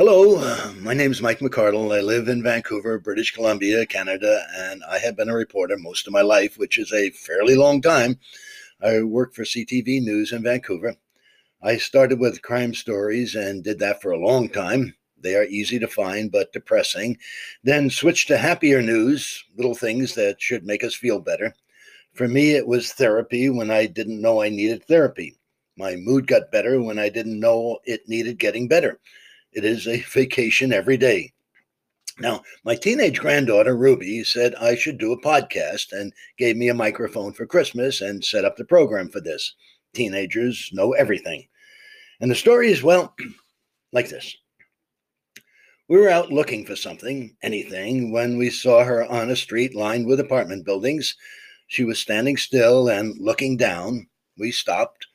Hello, my name is Mike McCardell. I live in Vancouver, British Columbia, Canada, and I have been a reporter most of my life, which is a fairly long time. I worked for CTV News in Vancouver. I started with crime stories and did that for a long time. They are easy to find but depressing. Then switched to happier news, little things that should make us feel better. For me, it was therapy when I didn't know I needed therapy. My mood got better when I didn't know it needed getting better. It is a vacation every day. Now, my teenage granddaughter, Ruby, said I should do a podcast and gave me a microphone for Christmas and set up the program for this. Teenagers know everything. And the story is, well, like this. We were out looking for something, anything, when we saw her on a street lined with apartment buildings. She was standing still and looking down. We stopped,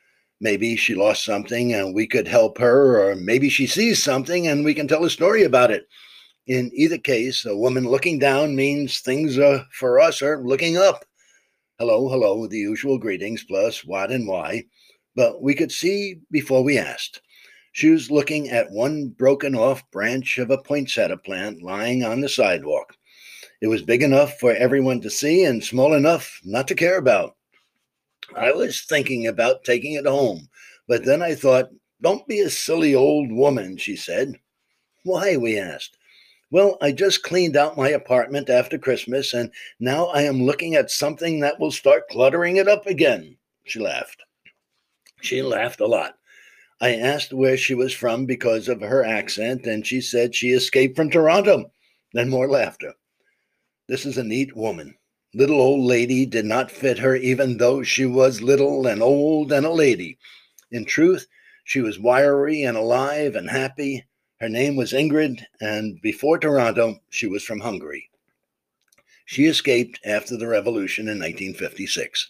Maybe she lost something and we could help her, or maybe she sees something and we can tell a story about it. In either case, a woman looking down means things are, for us are looking up. Hello, hello, the usual greetings plus what and why. But we could see before we asked. She was looking at one broken off branch of a poinsettia plant lying on the sidewalk. It was big enough for everyone to see and small enough not to care about. I was thinking about taking it home, but then I thought, don't be a silly old woman, she said. Why? we asked. Well, I just cleaned out my apartment after Christmas, and now I am looking at something that will start cluttering it up again. She laughed. She laughed a lot. I asked where she was from because of her accent, and she said she escaped from Toronto. Then more laughter. This is a neat woman. Little old lady did not fit her, even though she was little and old and a lady. In truth, she was wiry and alive and happy. Her name was Ingrid, and before Toronto, she was from Hungary. She escaped after the revolution in 1956.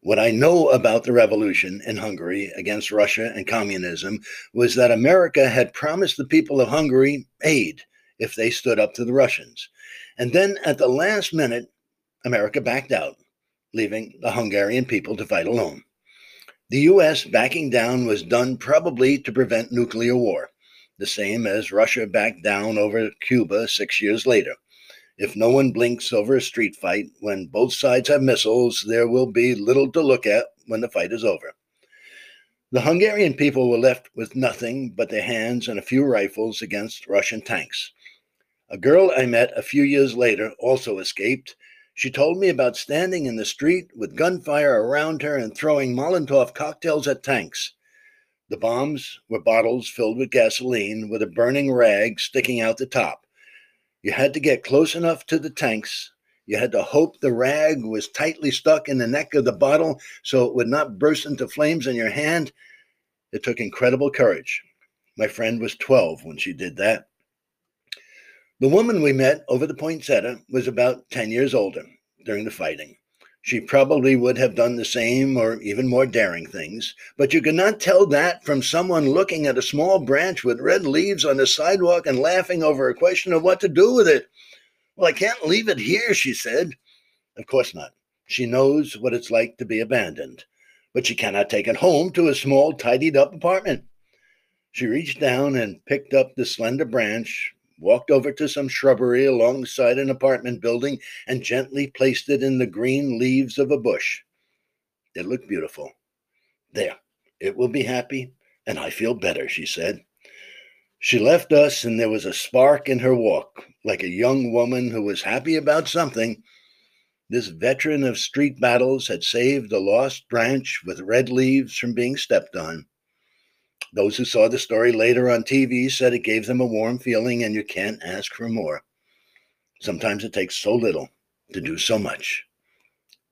What I know about the revolution in Hungary against Russia and communism was that America had promised the people of Hungary aid if they stood up to the Russians. And then at the last minute, America backed out, leaving the Hungarian people to fight alone. The U.S. backing down was done probably to prevent nuclear war, the same as Russia backed down over Cuba six years later. If no one blinks over a street fight when both sides have missiles, there will be little to look at when the fight is over. The Hungarian people were left with nothing but their hands and a few rifles against Russian tanks. A girl I met a few years later also escaped she told me about standing in the street with gunfire around her and throwing Molotov cocktails at tanks. The bombs were bottles filled with gasoline with a burning rag sticking out the top. You had to get close enough to the tanks. You had to hope the rag was tightly stuck in the neck of the bottle so it would not burst into flames in your hand. It took incredible courage. My friend was 12 when she did that. The woman we met over the poinsettia was about 10 years older during the fighting. She probably would have done the same or even more daring things, but you could not tell that from someone looking at a small branch with red leaves on the sidewalk and laughing over a question of what to do with it. Well, I can't leave it here, she said. Of course not. She knows what it's like to be abandoned, but she cannot take it home to a small, tidied up apartment. She reached down and picked up the slender branch walked over to some shrubbery alongside an apartment building, and gently placed it in the green leaves of a bush. It looked beautiful. There, it will be happy, and I feel better, she said. She left us, and there was a spark in her walk, like a young woman who was happy about something. This veteran of street battles had saved a lost branch with red leaves from being stepped on. Those who saw the story later on TV said it gave them a warm feeling, and you can't ask for more. Sometimes it takes so little to do so much.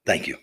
Thank you.